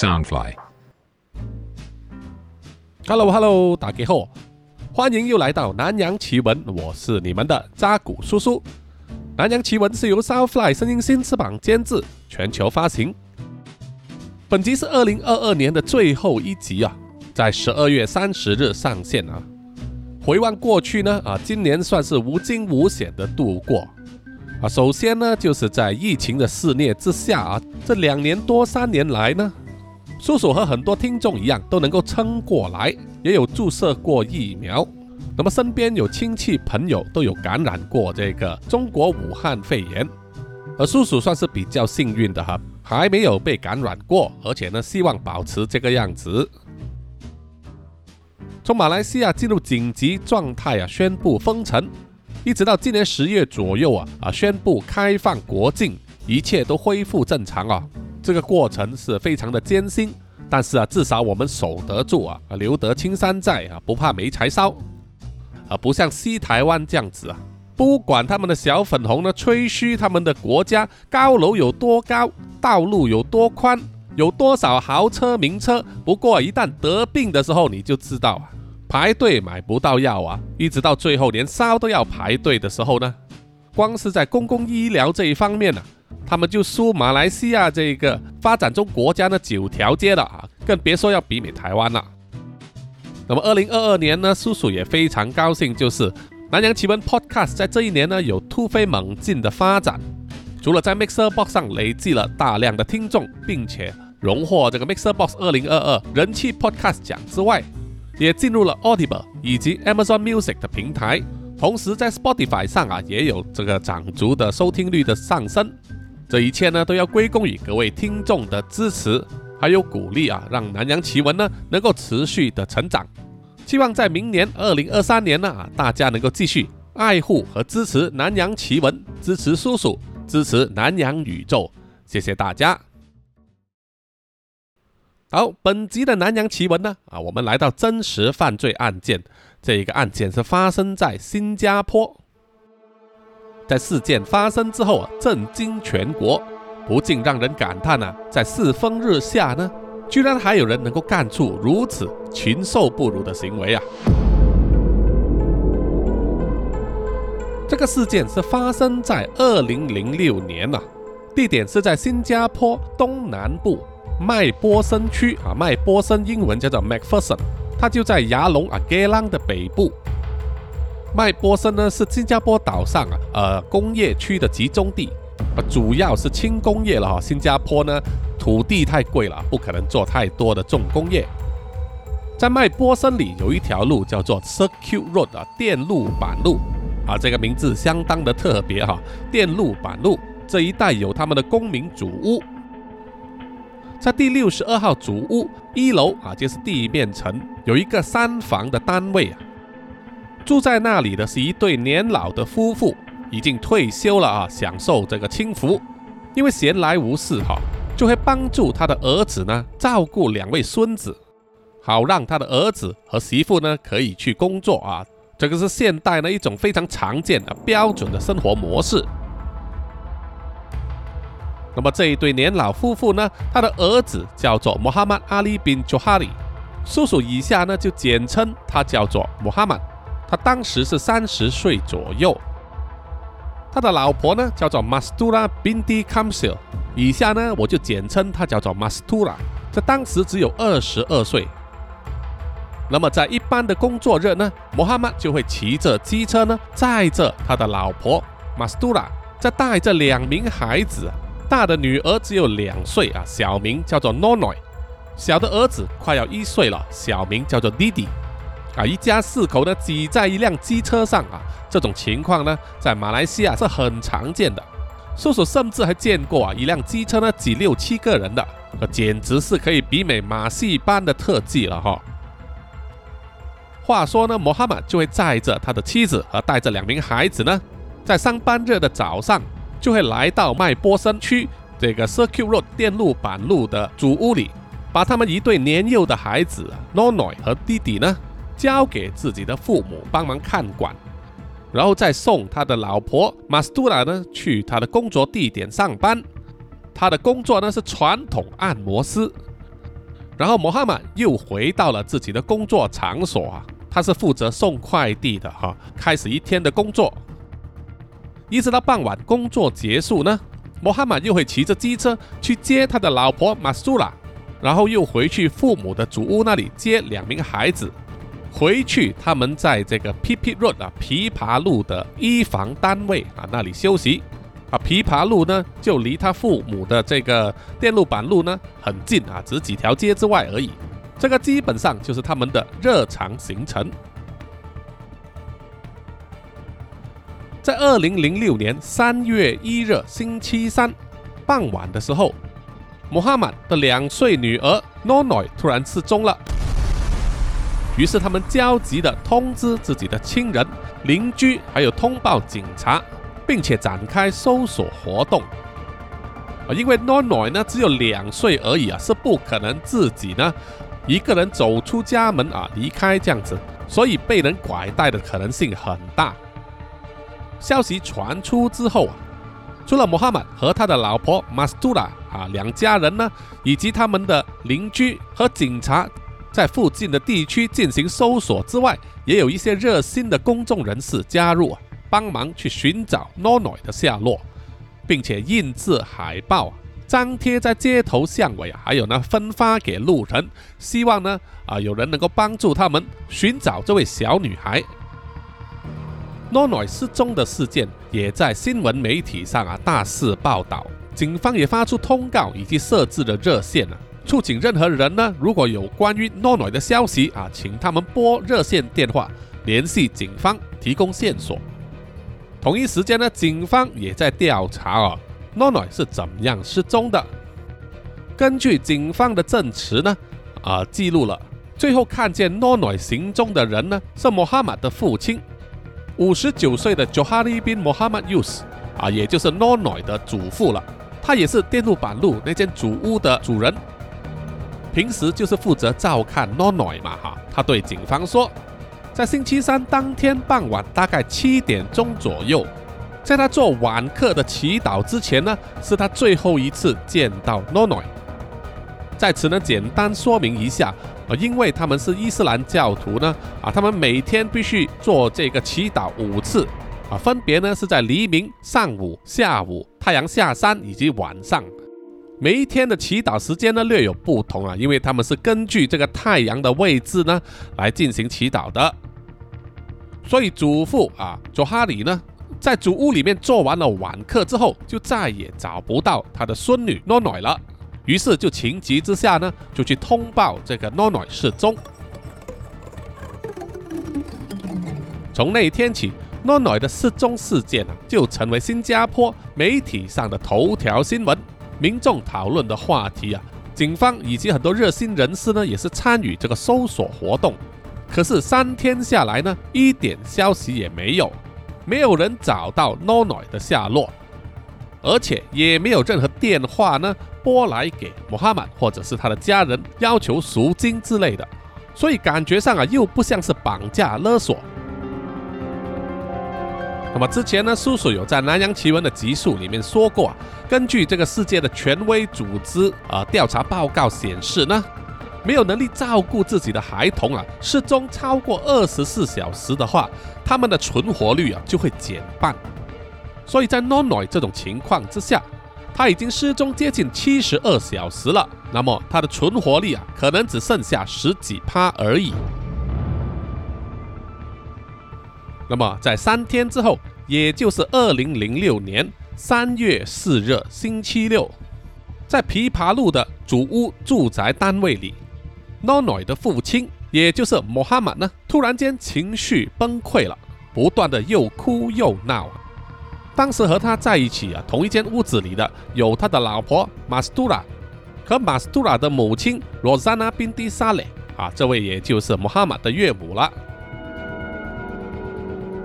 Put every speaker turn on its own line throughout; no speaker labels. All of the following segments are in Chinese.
Soundfly。
Hello Hello，打给后，欢迎又来到南洋奇闻，我是你们的扎古叔叔。南洋奇闻是由 Soundfly 声音新翅膀监制，全球发行。本集是二零二二年的最后一集啊，在十二月三十日上线啊。回望过去呢，啊，今年算是无惊无险的度过啊。首先呢，就是在疫情的肆虐之下啊，这两年多三年来呢，叔叔和很多听众一样，都能够撑过来，也有注射过疫苗。那么身边有亲戚朋友都有感染过这个中国武汉肺炎，而叔叔算是比较幸运的哈，还没有被感染过，而且呢，希望保持这个样子。从马来西亚进入紧急状态啊，宣布封城，一直到今年十月左右啊啊，宣布开放国境，一切都恢复正常啊。这个过程是非常的艰辛，但是啊，至少我们守得住啊，留得青山在啊，不怕没柴烧。啊，不像西台湾这样子啊，不管他们的小粉红呢吹嘘他们的国家高楼有多高，道路有多宽，有多少豪车名车。不过一旦得病的时候，你就知道啊，排队买不到药啊，一直到最后连烧都要排队的时候呢，光是在公共医疗这一方面呢、他们就输马来西亚这个发展中国家的九条街了啊，更别说要比美台湾了。那么，二零二二年呢，叔叔也非常高兴，就是南洋奇闻 Podcast 在这一年呢有突飞猛进的发展。除了在 Mixer Box 上累积了大量的听众，并且荣获这个 Mixer Box 二零二二人气 Podcast 奖之外，也进入了 Audible 以及 Amazon Music 的平台。同时，在 Spotify 上啊，也有这个长足的收听率的上升。这一切呢，都要归功于各位听众的支持，还有鼓励啊，让南洋奇闻呢能够持续的成长。希望在明年二零二三年呢啊，大家能够继续爱护和支持南洋奇闻，支持叔叔，支持南洋宇宙。谢谢大家。好，本集的南洋奇闻呢啊，我们来到真实犯罪案件。这一个案件是发生在新加坡，在事件发生之后啊，震惊全国，不禁让人感叹啊，在世风日下呢，居然还有人能够干出如此禽兽不如的行为啊！这个事件是发生在二零零六年啊，地点是在新加坡东南部麦波森区啊，麦波森英文叫做 Macpherson。它就在牙龙啊盖朗的北部。麦波森呢是新加坡岛上啊呃工业区的集中地，啊主要是轻工业了哈。新加坡呢土地太贵了，不可能做太多的重工业。在麦波森里有一条路叫做 Circuit Road 啊电路板路啊，这个名字相当的特别哈。电路板路这一带有他们的公民主屋。在第六十二号主屋一楼啊，就是地面层，有一个三房的单位啊。住在那里的是一对年老的夫妇，已经退休了啊，享受这个清福。因为闲来无事哈，就会帮助他的儿子呢照顾两位孙子，好让他的儿子和媳妇呢可以去工作啊。这个是现代呢一种非常常见的标准的生活模式。那么这一对年老夫妇呢，他的儿子叫做穆罕默阿里宾佐哈里，叔叔以下呢就简称他叫做穆罕默。他当时是三十岁左右。他的老婆呢叫做 Mastura Bindi Kamsil，以下呢我就简称他叫做 Mastura。这当时只有二十二岁。那么在一般的工作日呢，穆罕默就会骑着机车呢载着他的老婆 Mastura，再带着两名孩子。大的女儿只有两岁啊，小名叫做 Nonoi，小的儿子快要一岁了，小名叫做 Didi。啊，一家四口呢挤在一辆机车上啊，这种情况呢在马来西亚是很常见的。叔叔甚至还见过啊，一辆机车呢挤六七个人的，简直是可以媲美马戏般的特技了哈。话说呢，穆罕默就会载着他的妻子和带着两名孩子呢，在上班日的早上。就会来到麦波森区这个 Circuit Road 电路板路的主屋里，把他们一对年幼的孩子 nono 和弟弟呢交给自己的父母帮忙看管，然后再送他的老婆马斯杜拉呢去他的工作地点上班。他的工作呢是传统按摩师。然后穆罕默又回到了自己的工作场所啊，他是负责送快递的哈，开始一天的工作，一直到傍晚工作结束呢，穆罕默又会骑着机车去接他的老婆马苏拉，然后又回去父母的祖屋那里接两名孩子，回去他们在这个 P P Road 啊琵琶路的一房单位啊那里休息。啊，琵琶路呢，就离他父母的这个电路板路呢很近啊，只几条街之外而已。这个基本上就是他们的日常行程。在二零零六年三月一日星期三傍晚的时候，穆罕默的两岁女儿 nono 突然失踪了。于是他们焦急地通知自己的亲人、邻居，还有通报警察。并且展开搜索活动啊，因为 Nonoy 呢只有两岁而已啊，是不可能自己呢一个人走出家门啊离开这样子，所以被人拐带的可能性很大。消息传出之后啊，除了穆罕默和他的老婆 Mastura 啊两家人呢，以及他们的邻居和警察在附近的地区进行搜索之外，也有一些热心的公众人士加入。帮忙去寻找 nono 的下落，并且印制海报，张贴在街头巷尾，还有呢分发给路人，希望呢啊有人能够帮助他们寻找这位小女孩。nono 失踪的事件也在新闻媒体上啊大肆报道，警方也发出通告以及设置了热线啊，促请任何人呢如果有关于 n o n o 的消息啊，请他们拨热线电话联系警方，提供线索。同一时间呢，警方也在调查啊 n o n o 是怎么样失踪的。根据警方的证词呢，啊，记录了最后看见 n o n o 行踪的人呢，是穆罕默的父亲，五十九岁的 Johari bin Muhammad Yus，啊，也就是 n o n o 的祖父了。他也是电路板路那间主屋的主人，平时就是负责照看 Nonoy 嘛，哈。他对警方说。在星期三当天傍晚，大概七点钟左右，在他做晚课的祈祷之前呢，是他最后一次见到 Nonoy。在此呢，简单说明一下，啊，因为他们是伊斯兰教徒呢，啊，他们每天必须做这个祈祷五次，啊，分别呢是在黎明、上午、下午、太阳下山以及晚上。每一天的祈祷时间呢略有不同啊，因为他们是根据这个太阳的位置呢来进行祈祷的。所以祖父啊，佐哈里呢，在主屋里面做完了晚课之后，就再也找不到他的孙女诺诺了。于是就情急之下呢，就去通报这个诺诺失踪。从那一天起，诺诺的失踪事件啊，就成为新加坡媒体上的头条新闻。民众讨论的话题啊，警方以及很多热心人士呢，也是参与这个搜索活动。可是三天下来呢，一点消息也没有，没有人找到 Nono 的下落，而且也没有任何电话呢拨来给穆罕默或者是他的家人要求赎金之类的，所以感觉上啊，又不像是绑架勒索。那么之前呢，叔叔有在《南洋奇闻》的集数里面说过啊，根据这个世界的权威组织啊调查报告显示呢，没有能力照顾自己的孩童啊，失踪超过二十四小时的话，他们的存活率啊就会减半。所以在 Nonoy 这种情况之下，他已经失踪接近七十二小时了，那么他的存活率啊，可能只剩下十几趴而已。那么，在三天之后，也就是二零零六年三月四日星期六，在琵琶路的主屋住宅单位里 nono 的父亲，也就是穆罕默呢，突然间情绪崩溃了，不断的又哭又闹。当时和他在一起啊，同一间屋子里的有他的老婆马斯杜拉和马斯杜拉的母亲罗萨娜·宾蒂萨雷啊，这位也就是穆罕默的岳母了。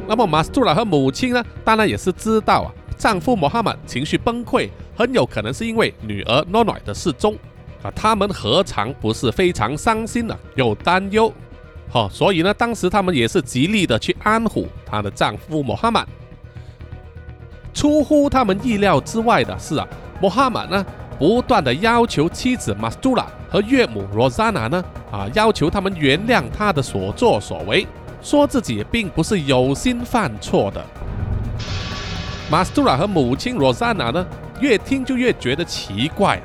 那么马斯图拉和母亲呢，当然也是知道啊，丈夫穆罕默情绪崩溃，很有可能是因为女儿诺诺的失踪啊，他们何尝不是非常伤心呢？又担忧，好，所以呢，当时他们也是极力的去安抚她的丈夫穆罕默。出乎他们意料之外的是啊，穆罕默呢，不断的要求妻子马斯杜拉和岳母罗莎娜呢，啊，要求他们原谅他的所作所为，说自己并不是有心犯错的。马斯杜拉和母亲罗莎娜呢，越听就越觉得奇怪啊，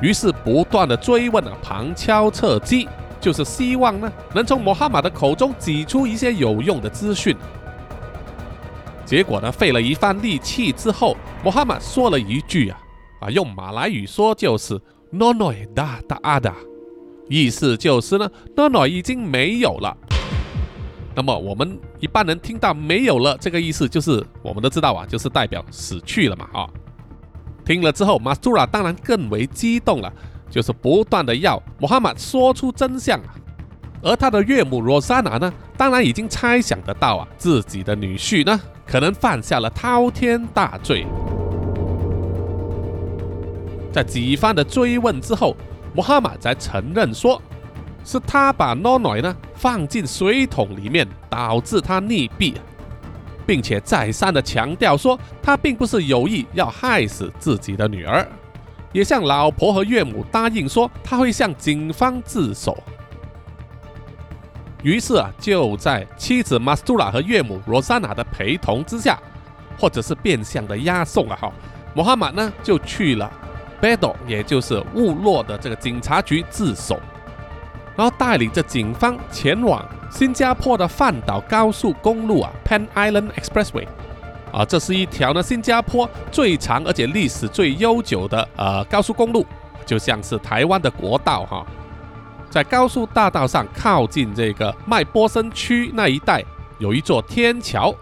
于是不断的追问啊，旁敲侧击，就是希望呢，能从穆罕马的口中挤出一些有用的资讯。结果呢，费了一番力气之后，穆罕马说了一句啊。啊，用马来语说就是 “nonoi da da ada”，意思就是呢，“no no” 已经没有了。那么我们一般人听到“没有了”这个意思，就是我们都知道啊，就是代表死去了嘛啊。听了之后，马苏拉当然更为激动了，就是不断的要穆罕默说出真相啊。而他的岳母罗莎娜呢，当然已经猜想得到啊，自己的女婿呢，可能犯下了滔天大罪。在几番的追问之后，穆罕默才承认说，是他把诺诺呢放进水桶里面，导致他溺毙，并且再三的强调说，他并不是有意要害死自己的女儿，也向老婆和岳母答应说，他会向警方自首。于是啊，就在妻子马斯杜拉和岳母罗莎娜的陪同之下，或者是变相的押送啊，哈，穆罕默呢就去了。b a d o 也就是误落的这个警察局自首，然后带领着警方前往新加坡的范岛高速公路啊，Pan Island Expressway，啊，这是一条呢新加坡最长而且历史最悠久的呃高速公路，就像是台湾的国道哈。在高速大道上靠近这个麦波森区那一带，有一座天桥，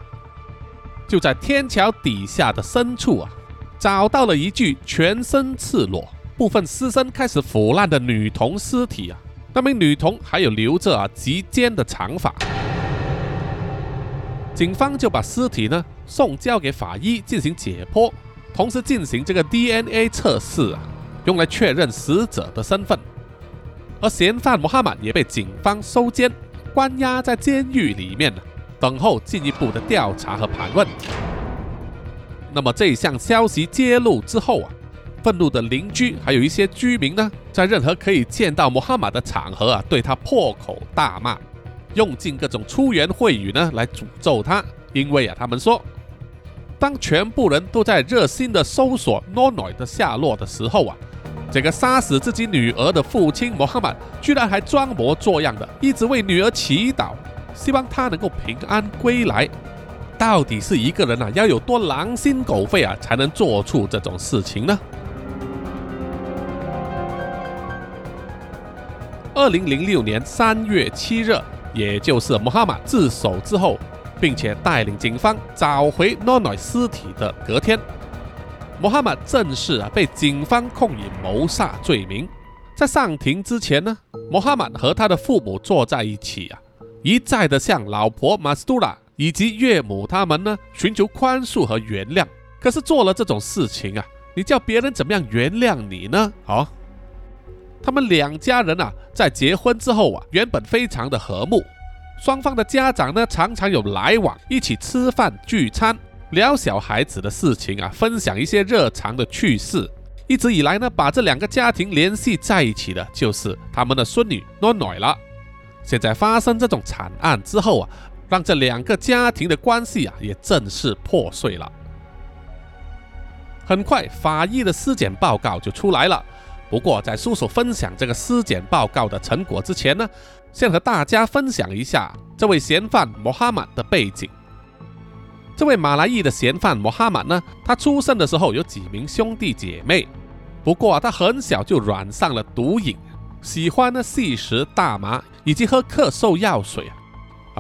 就在天桥底下的深处啊。找到了一具全身赤裸、部分尸身开始腐烂的女童尸体啊！那名女童还有留着啊及肩的长发。警方就把尸体呢送交给法医进行解剖，同时进行这个 DNA 测试啊，用来确认死者的身份。而嫌犯穆罕默也被警方收监，关押在监狱里面，等候进一步的调查和盘问。那么这一项消息揭露之后啊，愤怒的邻居还有一些居民呢，在任何可以见到穆罕默的场合啊，对他破口大骂，用尽各种粗言秽语呢来诅咒他。因为啊，他们说，当全部人都在热心的搜索诺诺的下落的时候啊，这个杀死自己女儿的父亲穆罕默居然还装模作样的一直为女儿祈祷，希望她能够平安归来。到底是一个人啊，要有多狼心狗肺啊，才能做出这种事情呢？二零零六年三月七日，也就是穆罕默自首之后，并且带领警方找回诺诺尸体的隔天，穆罕默正式啊被警方控以谋杀罪名。在上庭之前呢，穆罕默和他的父母坐在一起啊，一再的向老婆马斯杜拉。以及岳母他们呢，寻求宽恕和原谅。可是做了这种事情啊，你叫别人怎么样原谅你呢？好，他们两家人啊，在结婚之后啊，原本非常的和睦，双方的家长呢，常常有来往，一起吃饭聚餐，聊小孩子的事情啊，分享一些日常的趣事。一直以来呢，把这两个家庭联系在一起的，就是他们的孙女诺诺了。现在发生这种惨案之后啊。让这两个家庭的关系啊，也正式破碎了。很快，法医的尸检报告就出来了。不过，在叔叔分享这个尸检报告的成果之前呢，先和大家分享一下这位嫌犯穆哈马的背景。这位马来裔的嫌犯穆哈马呢，他出生的时候有几名兄弟姐妹，不过他很小就染上了毒瘾，喜欢呢吸食大麻以及喝咳嗽药水啊。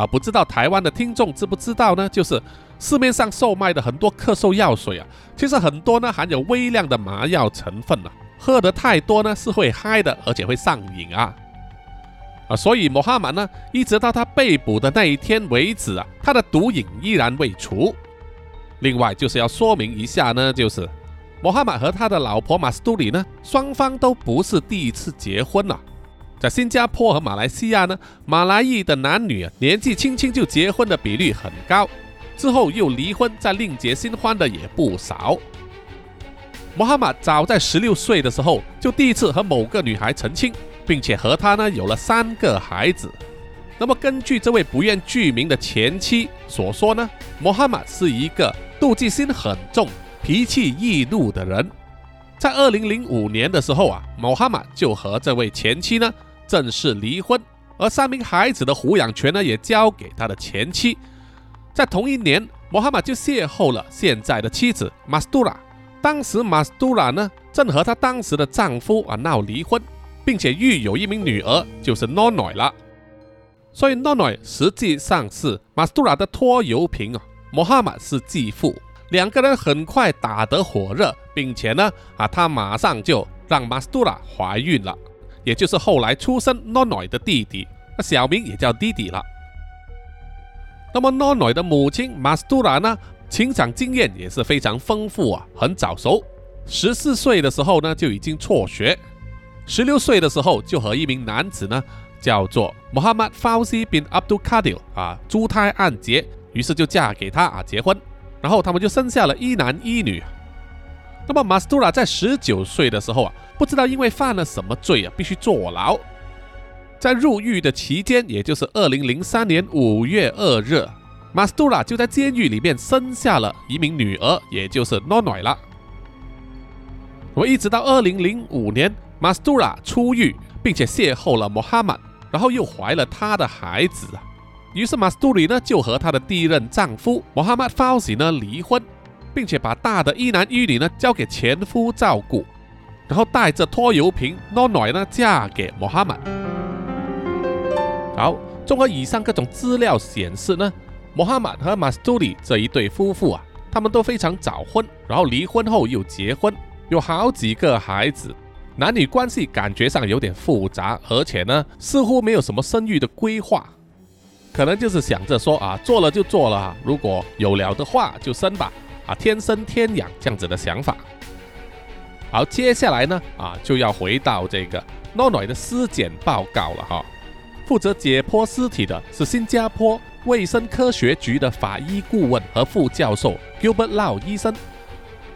啊，不知道台湾的听众知不知道呢？就是市面上售卖的很多咳嗽药水啊，其实很多呢含有微量的麻药成分啊，喝得太多呢是会嗨的，而且会上瘾啊。啊，所以穆罕默呢，一直到他被捕的那一天为止啊，他的毒瘾依然未除。另外就是要说明一下呢，就是穆罕默和他的老婆马斯杜里呢，双方都不是第一次结婚了。在新加坡和马来西亚呢，马来裔的男女啊，年纪轻轻就结婚的比率很高，之后又离婚再另结新欢的也不少。穆罕默早在十六岁的时候就第一次和某个女孩成亲，并且和她呢有了三个孩子。那么根据这位不愿具名的前妻所说呢，穆罕默是一个妒忌心很重、脾气易怒的人。在二零零五年的时候啊，穆罕默就和这位前妻呢正式离婚，而三名孩子的抚养权呢也交给他的前妻。在同一年，穆罕默就邂逅了现在的妻子马斯杜拉。当时马斯杜拉呢正和她当时的丈夫啊闹离婚，并且育有一名女儿，就是诺诺了。所以诺诺实际上是马斯杜拉的拖油瓶啊，穆罕默是继父。两个人很快打得火热，并且呢啊，他马上就让马斯杜拉怀孕了，也就是后来出生诺诺的弟弟，那小名也叫弟弟了。那么诺诺的母亲马斯杜拉呢？情场经验也是非常丰富啊，很早熟。十四岁的时候呢，就已经辍学；十六岁的时候，就和一名男子呢，叫做 Muhammad Fauzi bin Abdul Qadir 啊，珠胎暗结，于是就嫁给他啊，结婚。然后他们就生下了一男一女。那么马斯杜拉在十九岁的时候啊，不知道因为犯了什么罪啊，必须坐牢。在入狱的期间，也就是二零零三年五月二日。马斯杜拉就在监狱里面生下了一名女儿，也就是诺诺了。我一直到二零零五年，马斯杜拉出狱，并且邂逅了穆罕默，然后又怀了他的孩子。于是马斯杜里呢就和他的第一任丈夫穆罕默法西呢离婚，并且把大的一男一女呢交给前夫照顾，然后带着拖油瓶诺诺呢嫁给穆罕默。好，综合以上各种资料显示呢。穆罕默和马斯杜里这一对夫妇啊，他们都非常早婚，然后离婚后又结婚，有好几个孩子，男女关系感觉上有点复杂，而且呢，似乎没有什么生育的规划，可能就是想着说啊，做了就做了，如果有了的话就生吧，啊，天生天养这样子的想法。好，接下来呢，啊，就要回到这个诺诺的尸检报告了哈，负责解剖尸体的是新加坡。卫生科学局的法医顾问和副教授 Gilbert Lau 医生，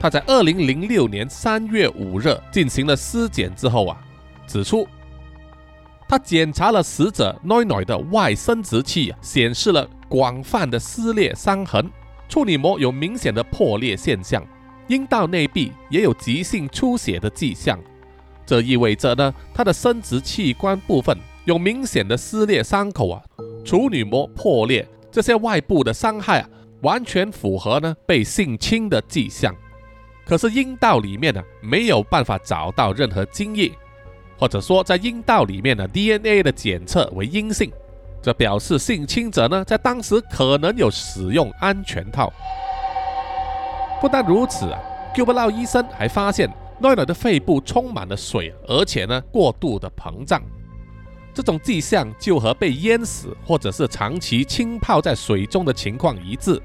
他在二零零六年三月五日进行了尸检之后啊，指出，他检查了死者 Noi Noi 的外生殖器，显示了广泛的撕裂伤痕，处女膜有明显的破裂现象，阴道内壁也有急性出血的迹象，这意味着呢，他的生殖器官部分有明显的撕裂伤口啊。处女膜破裂，这些外部的伤害啊，完全符合呢被性侵的迹象。可是阴道里面呢，没有办法找到任何精液，或者说在阴道里面的 DNA 的检测为阴性，这表示性侵者呢在当时可能有使用安全套。不但如此啊，Q 不到医生还发现诺诺的肺部充满了水，而且呢过度的膨胀。这种迹象就和被淹死或者是长期浸泡在水中的情况一致。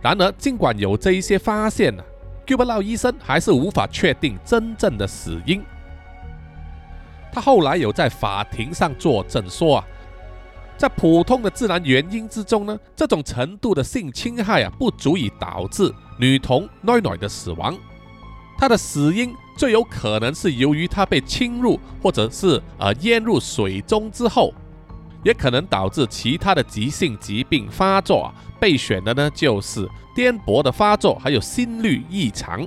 然而，尽管有这一些发现呢，Q 不 o 医生还是无法确定真正的死因。他后来有在法庭上作证说啊，在普通的自然原因之中呢，这种程度的性侵害啊，不足以导致女童奈奈的死亡。他的死因。最有可能是由于他被侵入，或者是呃淹入水中之后，也可能导致其他的急性疾病发作。备选的呢就是颠簸的发作，还有心律异常。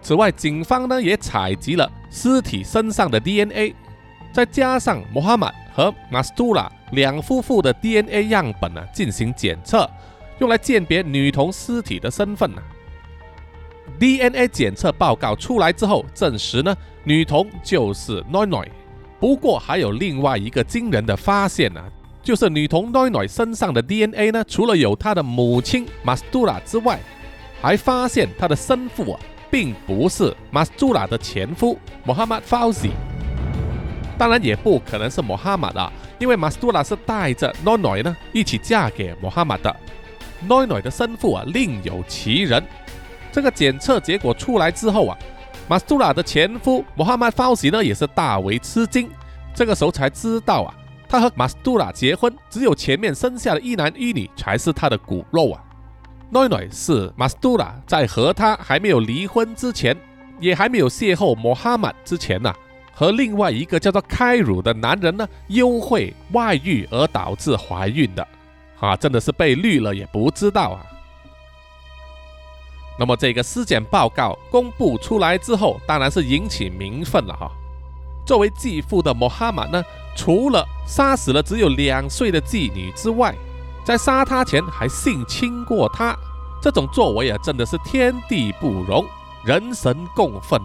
此外，警方呢也采集了尸体身上的 DNA，再加上穆罕默和马斯杜拉两夫妇的 DNA 样本呢进行检测，用来鉴别女童尸体的身份呢。DNA 检测报告出来之后，证实呢，女童就是 Noi Noi。不过还有另外一个惊人的发现呢，就是女童 Noi Noi 身上的 DNA 呢，除了有她的母亲 Mastura 之外，还发现她的生父啊，并不是 Mastura 的前夫 Muhammad Fauzi。当然也不可能是 Muhammad 啊，因为 Mastura 是带着 Noi Noi 呢一起嫁给 Muhammad 的，Noi Noi 的生父啊另有其人。这个检测结果出来之后啊，马斯杜拉的前夫穆罕默法西呢也是大为吃惊。这个时候才知道啊，他和马斯杜拉结婚，只有前面生下的一男一女才是他的骨肉啊。诺诺是马斯杜拉在和他还没有离婚之前也还没有邂逅穆罕默之前呢，和另外一个叫做开鲁的男人呢幽会外遇而导致怀孕的，啊，真的是被绿了也不知道啊。那么这个尸检报告公布出来之后，当然是引起民愤了哈。作为继父的穆罕默呢，除了杀死了只有两岁的妓女之外，在杀她前还性侵过她，这种作为啊，真的是天地不容，人神共愤。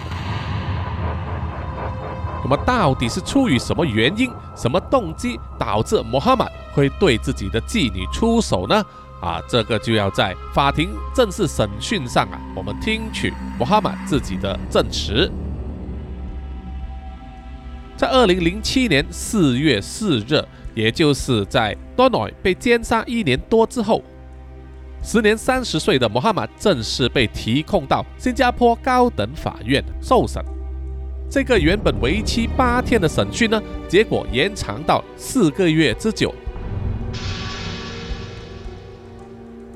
那么到底是出于什么原因、什么动机，导致穆罕默会对自己的妓女出手呢？啊，这个就要在法庭正式审讯上啊，我们听取穆罕默自己的证词。在二零零七年四月四日，也就是在多诺被奸杀一年多之后，时年三十岁的穆罕默正式被提控到新加坡高等法院受审。这个原本为期八天的审讯呢，结果延长到四个月之久。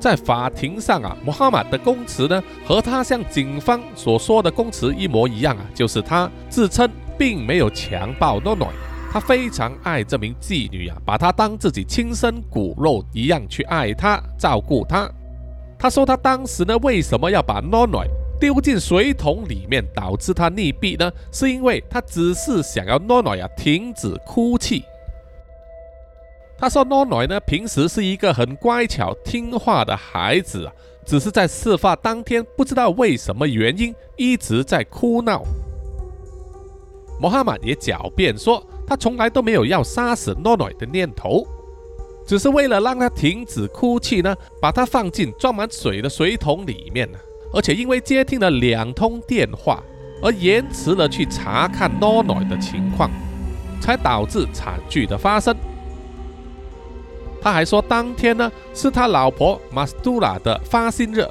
在法庭上啊，穆罕默的供词呢，和他向警方所说的供词一模一样啊，就是他自称。并没有强暴诺诺，他非常爱这名妓女啊，把她当自己亲生骨肉一样去爱她、照顾她。他说他当时呢，为什么要把诺诺丢进水桶里面，导致她溺毙呢？是因为他只是想要诺诺呀停止哭泣。他说诺诺呢，平时是一个很乖巧听话的孩子，只是在事发当天，不知道为什么原因一直在哭闹。穆罕默也狡辩说，他从来都没有要杀死诺诺的念头，只是为了让他停止哭泣呢，把他放进装满水的水桶里面。而且因为接听了两通电话，而延迟了去查看诺诺的情况，才导致惨剧的发生。他还说，当天呢是他老婆马斯杜拉的发薪日。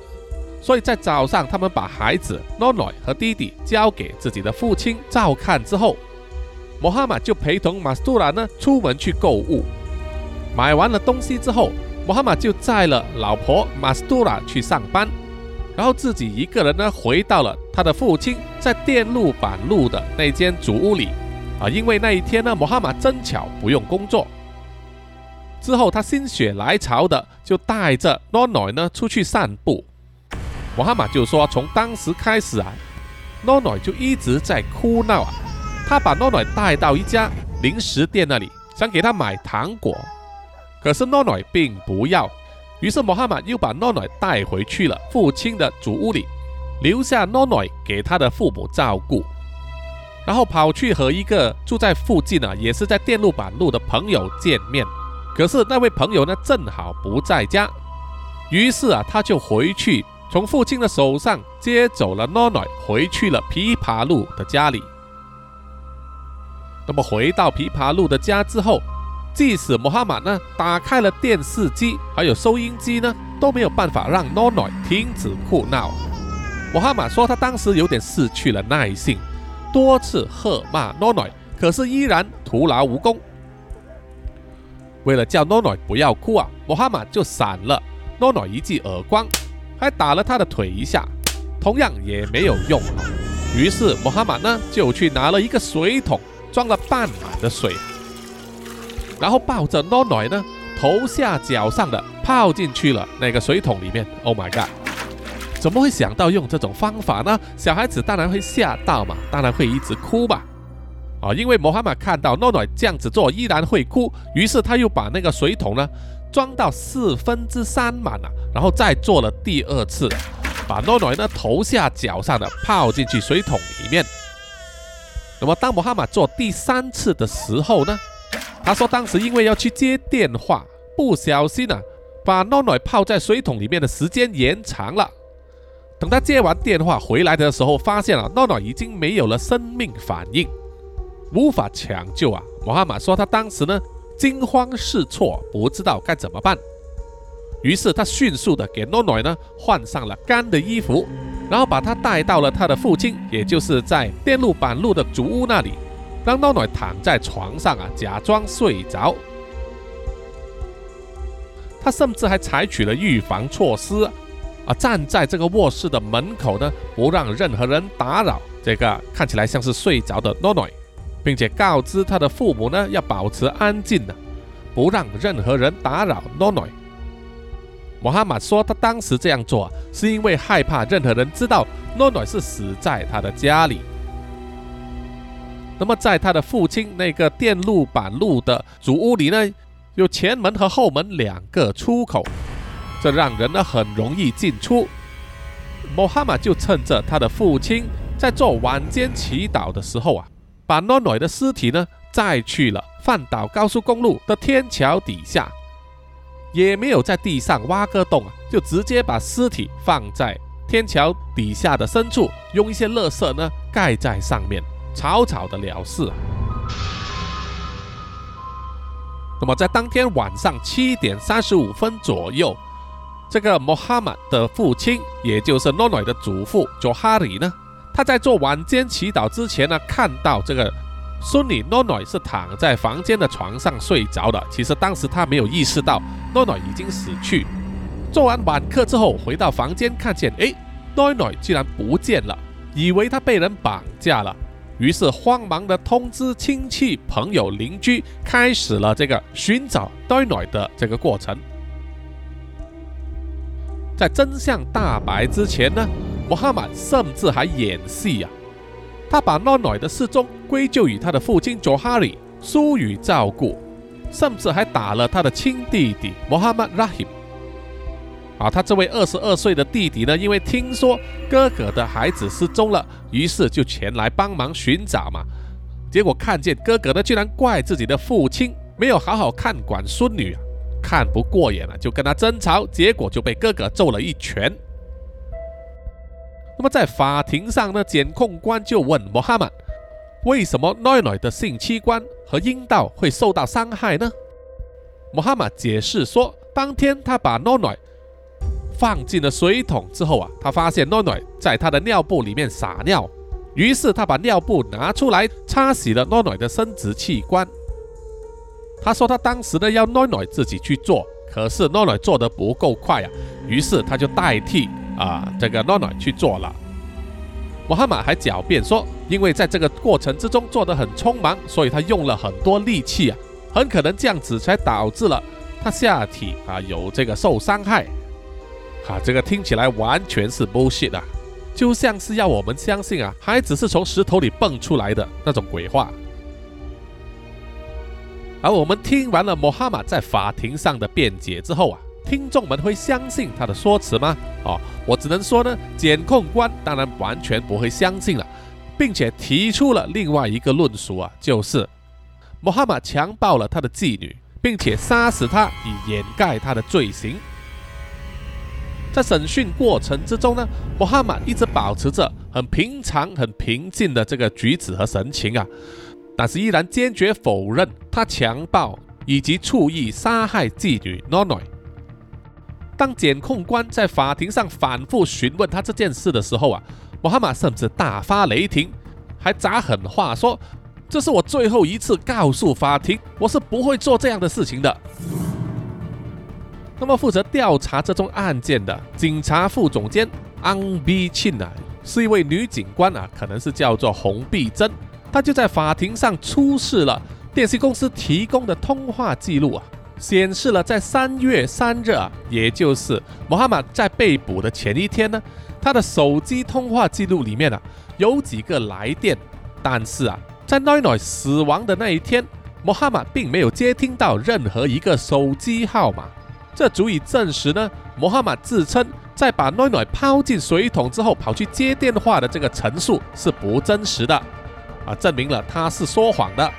所以在早上，他们把孩子诺诺和弟弟交给自己的父亲照看之后，穆罕默就陪同马斯杜拉呢出门去购物。买完了东西之后，穆罕默就载了老婆马斯杜拉去上班，然后自己一个人呢回到了他的父亲在电路板路的那间主屋里。啊，因为那一天呢，穆罕默真巧不用工作。之后他心血来潮的就带着诺诺呢出去散步。穆罕马就说：“从当时开始啊，诺诺就一直在哭闹啊。他把诺诺带到一家零食店那里，想给他买糖果，可是诺诺并不要。于是穆罕马又把诺诺带回去了父亲的主屋里，留下诺诺给他的父母照顾，然后跑去和一个住在附近啊，也是在电路板路的朋友见面。可是那位朋友呢，正好不在家，于是啊，他就回去。”从父亲的手上接走了诺诺，回去了琵琶路的家里。那么回到琵琶路的家之后，即使穆罕马呢打开了电视机，还有收音机呢，都没有办法让诺诺停止哭闹。穆罕马说，他当时有点失去了耐性，多次喝骂诺诺，可是依然徒劳无功。为了叫诺诺不要哭啊，穆罕默就闪了诺诺一记耳光。还打了他的腿一下，同样也没有用。于是穆罕默呢就去拿了一个水桶，装了半满的水，然后抱着诺诺呢头下脚上的泡进去了那个水桶里面。Oh my god！怎么会想到用这种方法呢？小孩子当然会吓到嘛，当然会一直哭吧。啊，因为穆罕默看到诺诺这样子做依然会哭，于是他又把那个水桶呢。装到四分之三满了，然后再做了第二次，把诺诺呢头下脚上的泡进去水桶里面。那么当穆罕默做第三次的时候呢，他说当时因为要去接电话，不小心啊把诺诺泡在水桶里面的时间延长了。等他接完电话回来的时候，发现了诺诺已经没有了生命反应，无法抢救啊。穆罕马说他当时呢。惊慌失措，不知道该怎么办。于是他迅速的给诺诺呢换上了干的衣服，然后把他带到了他的父亲，也就是在电路板路的主屋那里，让诺诺躺在床上啊，假装睡着。他甚至还采取了预防措施，啊，站在这个卧室的门口呢，不让任何人打扰这个看起来像是睡着的诺诺，并且告知他的父母呢，要保持安静的，不让任何人打扰诺诺。穆罕默说，他当时这样做是因为害怕任何人知道诺诺是死在他的家里。那么，在他的父亲那个电路板路的主屋里呢，有前门和后门两个出口，这让人呢很容易进出。穆罕默就趁着他的父亲在做晚间祈祷的时候啊，把诺诺的尸体呢载去了范岛高速公路的天桥底下，也没有在地上挖个洞啊，就直接把尸体放在天桥底下的深处，用一些垃圾呢盖在上面。草草的了事。那么，在当天晚上七点三十五分左右，这个穆罕默的父亲，也就是诺诺的祖父佐哈里呢，他在做晚间祈祷之前呢，看到这个孙女诺诺是躺在房间的床上睡着的。其实当时他没有意识到诺诺已经死去。做完晚课之后，回到房间，看见哎，诺诺居然不见了，以为他被人绑架了。于是慌忙的通知亲戚、朋友、邻居，开始了这个寻找诺诺的这个过程。在真相大白之前呢，穆罕默甚至还演戏呀，他把诺诺的失踪归咎于他的父亲佐哈里疏于照顾，甚至还打了他的亲弟弟穆罕默拉希。啊，他这位二十二岁的弟弟呢，因为听说哥哥的孩子失踪了，于是就前来帮忙寻找嘛。结果看见哥哥呢，居然怪自己的父亲没有好好看管孙女啊，看不过眼了，就跟他争吵，结果就被哥哥揍了一拳。那么在法庭上呢，检控官就问穆罕默，为什么奈奈的性器官和阴道会受到伤害呢？穆罕默解释说，当天他把奈奈。放进了水桶之后啊，他发现诺诺在他的尿布里面撒尿，于是他把尿布拿出来擦洗了诺诺的生殖器官。他说他当时呢要诺诺自己去做，可是诺诺做的不够快啊，于是他就代替啊这个诺诺去做了。穆罕马还狡辩说，因为在这个过程之中做得很匆忙，所以他用了很多力气啊，很可能这样子才导致了他下体啊有这个受伤害。啊，这个听起来完全是 bullshit 啊，就像是要我们相信啊，孩子是从石头里蹦出来的那种鬼话。而我们听完了穆罕马在法庭上的辩解之后啊，听众们会相信他的说辞吗？哦，我只能说呢，检控官当然完全不会相信了，并且提出了另外一个论述啊，就是穆罕默强暴了他的妓女，并且杀死他以掩盖他的罪行。在审讯过程之中呢，穆罕默一直保持着很平常、很平静的这个举止和神情啊，但是依然坚决否认他强暴以及蓄意杀害妓女诺诺。当检控官在法庭上反复询问他这件事的时候啊，穆罕马甚至大发雷霆，还砸狠话说：“这是我最后一次告诉法庭，我是不会做这样的事情的。”那么负责调查这宗案件的警察副总监安碧庆啊，是一位女警官啊，可能是叫做洪碧珍。她就在法庭上出示了电信公司提供的通话记录啊，显示了在三月三日啊，也就是穆罕默在被捕的前一天呢，他的手机通话记录里面啊有几个来电，但是啊，在奈奈死亡的那一天，穆罕默并没有接听到任何一个手机号码。这足以证实呢，穆罕默自称在把诺诺抛进水桶之后跑去接电话的这个陈述是不真实的，啊，证明了他是说谎的。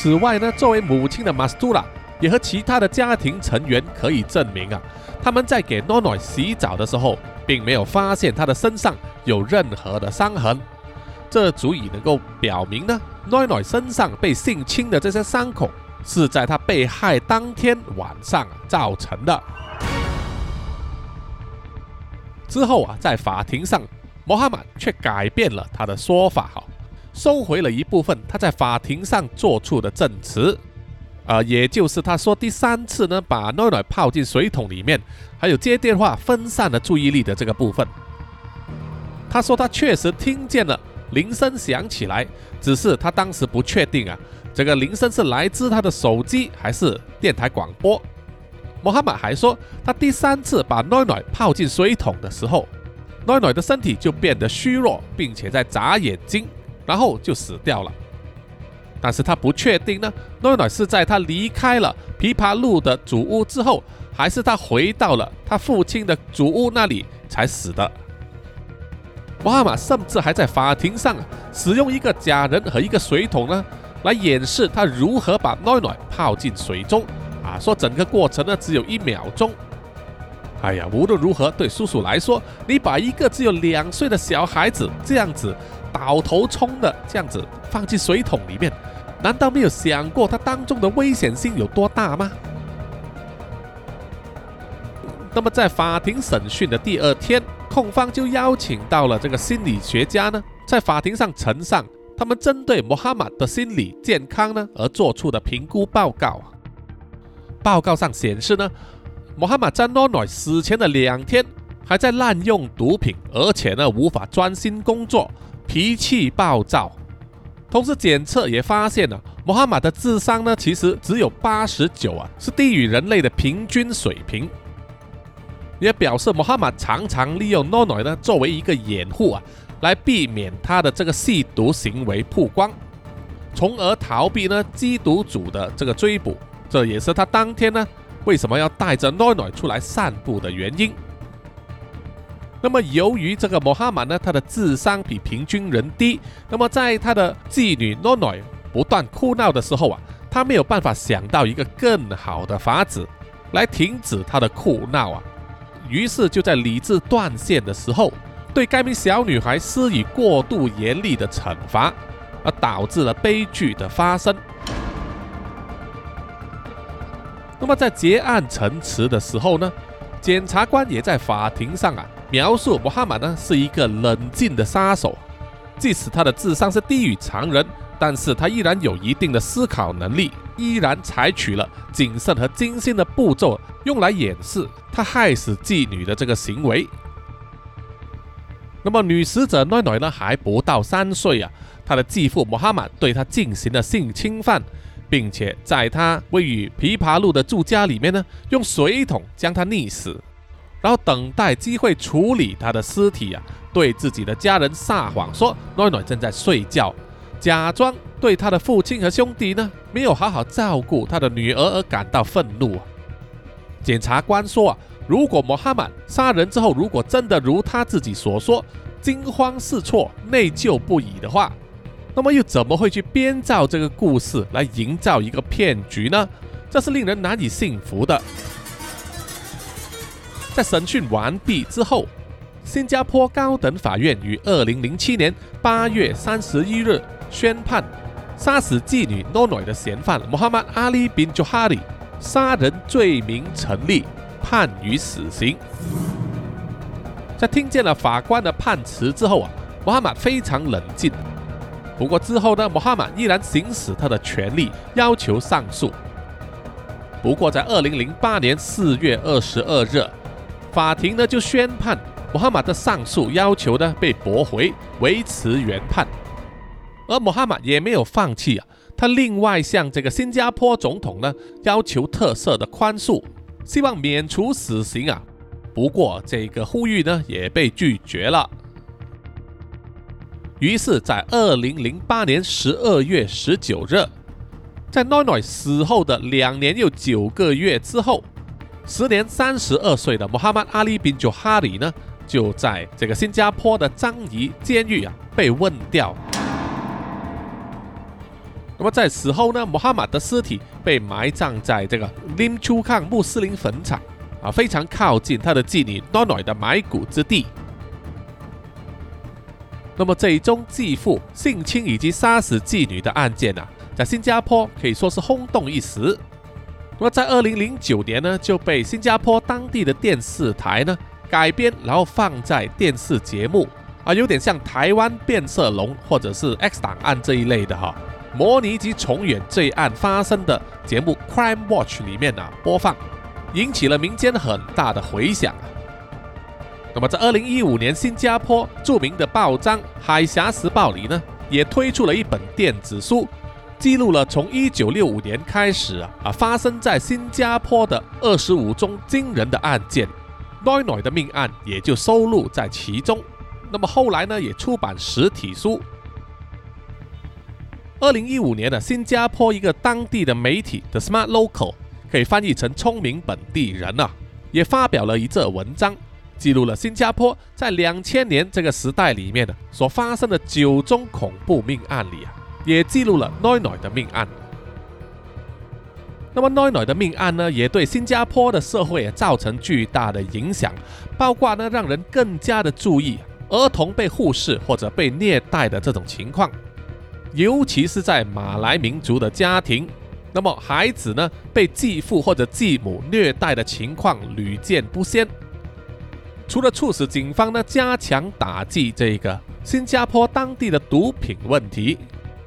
此外呢，作为母亲的马斯杜拉也和其他的家庭成员可以证明啊，他们在给诺诺洗澡的时候，并没有发现他的身上有任何的伤痕，这足以能够表明呢，诺诺身上被性侵的这些伤口。是在他被害当天晚上造成的。之后啊，在法庭上，穆罕默却改变了他的说法，哈，收回了一部分他在法庭上做出的证词。呃，也就是他说第三次呢，把奈奈泡进水桶里面，还有接电话分散了注意力的这个部分。他说他确实听见了铃声响起来，只是他当时不确定啊，这个铃声是来自他的手机还是电台广播。穆罕默还说，他第三次把奈奈泡进水桶的时候，奈奈的身体就变得虚弱，并且在眨眼睛，然后就死掉了。但是他不确定呢，诺诺是在他离开了琵琶路的主屋之后，还是他回到了他父亲的主屋那里才死的。穆罕默甚至还在法庭上使用一个假人和一个水桶呢，来演示他如何把诺诺泡进水中。啊，说整个过程呢只有一秒钟。哎呀，无论如何，对叔叔来说，你把一个只有两岁的小孩子这样子倒头冲的这样子放进水桶里面。难道没有想过它当中的危险性有多大吗？那么在法庭审讯的第二天，控方就邀请到了这个心理学家呢，在法庭上呈上他们针对穆罕默的心理健康呢而做出的评估报告。报告上显示呢，穆罕默在诺诺死前的两天还在滥用毒品，而且呢无法专心工作，脾气暴躁。同时检测也发现了，穆罕马的智商呢，其实只有八十九啊，是低于人类的平均水平。也表示穆罕马常常利用诺诺呢作为一个掩护啊，来避免他的这个吸毒行为曝光，从而逃避呢缉毒组的这个追捕。这也是他当天呢为什么要带着诺诺出来散步的原因。那么，由于这个穆罕默呢，他的智商比平均人低，那么在他的妓女诺诺不断哭闹的时候啊，他没有办法想到一个更好的法子来停止他的哭闹啊，于是就在理智断线的时候，对该名小女孩施以过度严厉的惩罚，而导致了悲剧的发生。那么在结案陈词的时候呢，检察官也在法庭上啊。描述穆罕默呢是一个冷静的杀手，即使他的智商是低于常人，但是他依然有一定的思考能力，依然采取了谨慎和精心的步骤，用来掩饰他害死妓女的这个行为。那么女死者奈奈呢还不到三岁啊，她的继父穆罕默对她进行了性侵犯，并且在她位于琵琶路的住家里面呢，用水桶将她溺死。然后等待机会处理他的尸体啊，对自己的家人撒谎说暖暖正在睡觉，假装对他的父亲和兄弟呢没有好好照顾他的女儿而感到愤怒。检察官说啊，如果穆罕默杀人之后，如果真的如他自己所说惊慌失措、内疚不已的话，那么又怎么会去编造这个故事来营造一个骗局呢？这是令人难以信服的。在审讯完毕之后，新加坡高等法院于二零零七年八月三十一日宣判，杀死妓女诺诺的嫌犯穆罕默阿里宾朱哈里杀人罪名成立，判予死刑。在听见了法官的判词之后啊，穆罕默非常冷静。不过之后呢，穆罕默依然行使他的权利，要求上诉。不过在二零零八年四月二十二日。法庭呢就宣判，穆罕默的上诉要求呢被驳回，维持原判。而穆罕默也没有放弃啊，他另外向这个新加坡总统呢要求特赦的宽恕，希望免除死刑啊。不过这个呼吁呢也被拒绝了。于是，在二零零八年十二月十九日，在诺诺死后的两年又九个月之后。时年三十二岁的穆罕默阿里宾·朱哈里呢，就在这个新加坡的樟宜监狱啊被问掉。那么在死后呢，穆罕默的尸体被埋葬在这个 Lim Chu Kang 穆斯林坟场啊，非常靠近他的妓女 Nonoy 的埋骨之地。那么这一宗继父性侵以及杀死妓女的案件啊，在新加坡可以说是轰动一时。那么在二零零九年呢，就被新加坡当地的电视台呢改编，然后放在电视节目啊，有点像台湾变色龙或者是 X 档案这一类的哈。模拟及重演这案发生的节目《Crime Watch》里面啊播放，引起了民间很大的回响。那么在二零一五年，新加坡著名的报章《海峡时报》里呢，也推出了一本电子书，记录了从一九六五年开始啊啊发生在新加坡的二十五宗惊人的案件，Noi Noi 的命案也就收录在其中。那么后来呢，也出版实体书。二零一五年的新加坡一个当地的媒体 The Smart Local，可以翻译成聪明本地人啊，也发表了一则文章。记录了新加坡在两千年这个时代里面的所发生的九宗恐怖命案里啊，也记录了奈奈的命案。那么奈奈的命案呢，也对新加坡的社会造成巨大的影响，包括呢让人更加的注意儿童被忽视或者被虐待的这种情况，尤其是在马来民族的家庭，那么孩子呢被继父或者继母虐待的情况屡见不鲜。除了促使警方呢加强打击这个新加坡当地的毒品问题，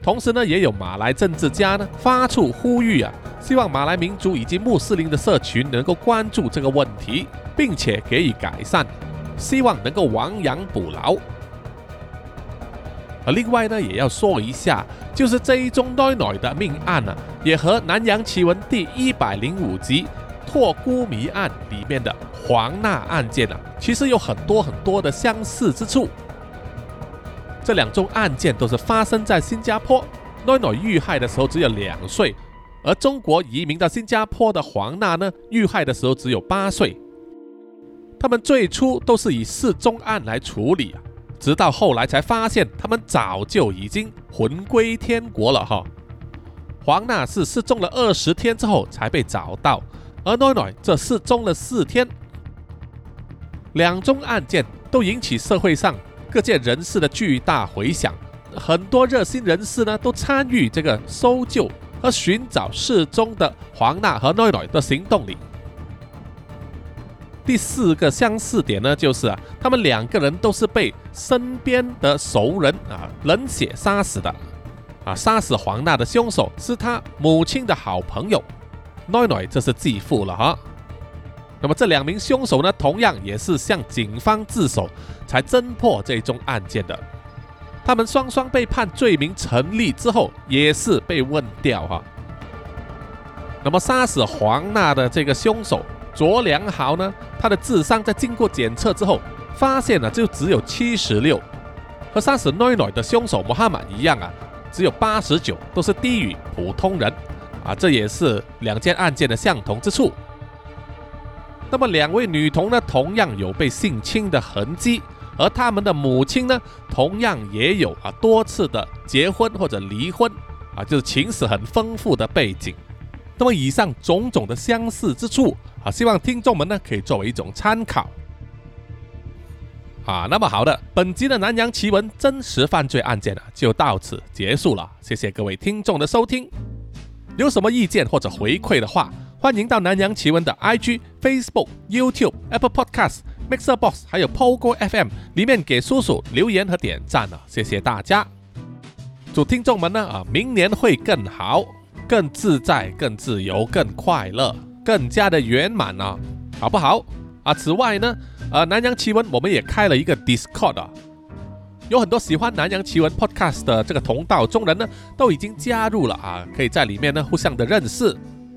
同时呢也有马来政治家呢发出呼吁啊，希望马来民族以及穆斯林的社群能够关注这个问题，并且给予改善，希望能够亡羊补牢。而另外呢也要说一下，就是这一宗 Noi Noi 的命案呢，也和南洋奇闻第一百零五集托孤谜案里面的。黄娜案件啊，其实有很多很多的相似之处。这两宗案件都是发生在新加坡。诺诺遇害的时候只有两岁，而中国移民到新加坡的黄娜呢，遇害的时候只有八岁。他们最初都是以失踪案来处理啊，直到后来才发现他们早就已经魂归天国了哈。黄娜是失踪了二十天之后才被找到，而诺诺这失踪了四天。两宗案件都引起社会上各界人士的巨大回响，很多热心人士呢都参与这个搜救和寻找失踪的黄娜和诺诺的行动里。第四个相似点呢，就是啊，他们两个人都是被身边的熟人啊冷血杀死的，啊，杀死黄娜的凶手是他母亲的好朋友，诺诺这是继父了哈。那么这两名凶手呢，同样也是向警方自首才侦破这宗案件的。他们双双被判罪名成立之后，也是被问掉哈。那么杀死黄娜的这个凶手卓良豪呢，他的智商在经过检测之后，发现呢就只有七十六，和杀死诺诺的凶手穆罕默一样啊，只有八十九，都是低于普通人啊。这也是两件案件的相同之处。那么两位女童呢，同样有被性侵的痕迹，而他们的母亲呢，同样也有啊多次的结婚或者离婚，啊就是情史很丰富的背景。那么以上种种的相似之处啊，希望听众们呢可以作为一种参考。啊，那么好的，本集的南洋奇闻真实犯罪案件呢就到此结束了，谢谢各位听众的收听。有什么意见或者回馈的话，欢迎到南洋奇闻的 IG、Facebook、YouTube、Apple Podcast、Mixer Box，还有 Pogo FM 里面给叔叔留言和点赞啊！谢谢大家。祝听众们呢啊，明年会更好、更自在、更自由、更快乐、更加的圆满呢，好不好？啊，此外呢，呃，南洋奇闻我们也开了一个 Discord 啊，有很多喜欢南洋奇闻 Podcast 的这个同道中人呢，都已经加入了啊，可以在里面呢互相的认识。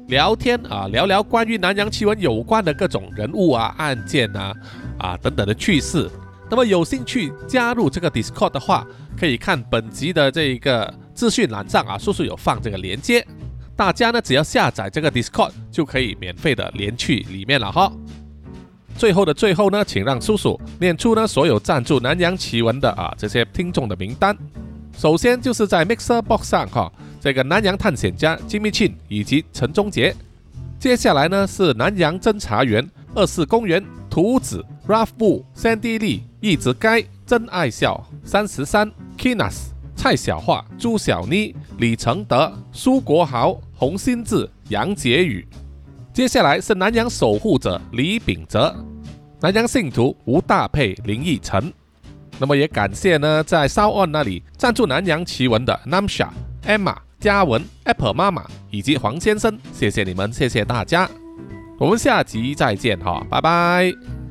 聊天啊，聊聊关于南洋奇闻有关的各种人物啊、案件啊、啊等等的趣事。那么有兴趣加入这个 Discord 的话，可以看本集的这一个资讯栏上啊，叔叔有放这个连接。大家呢只要下载这个 Discord 就可以免费的连去里面了哈。最后的最后呢，请让叔叔念出呢所有赞助南洋奇闻的啊这些听众的名单。首先就是在 Mixer Box 上哈。这个南洋探险家金密庆以及陈忠杰，接下来呢是南洋侦查员二四公园图子 Ralph Wu Sandy Lee 一直该真爱笑三十三 Kinas 蔡小桦朱小妮李承德苏国豪洪新志杨杰宇，接下来是南洋守护者李秉哲，南洋信徒吴大佩林奕晨，那么也感谢呢在烧案那里赞助南洋奇闻的 Namsha Emma。嘉文、Apple 妈妈以及黄先生，谢谢你们，谢谢大家，我们下集再见哈，拜拜。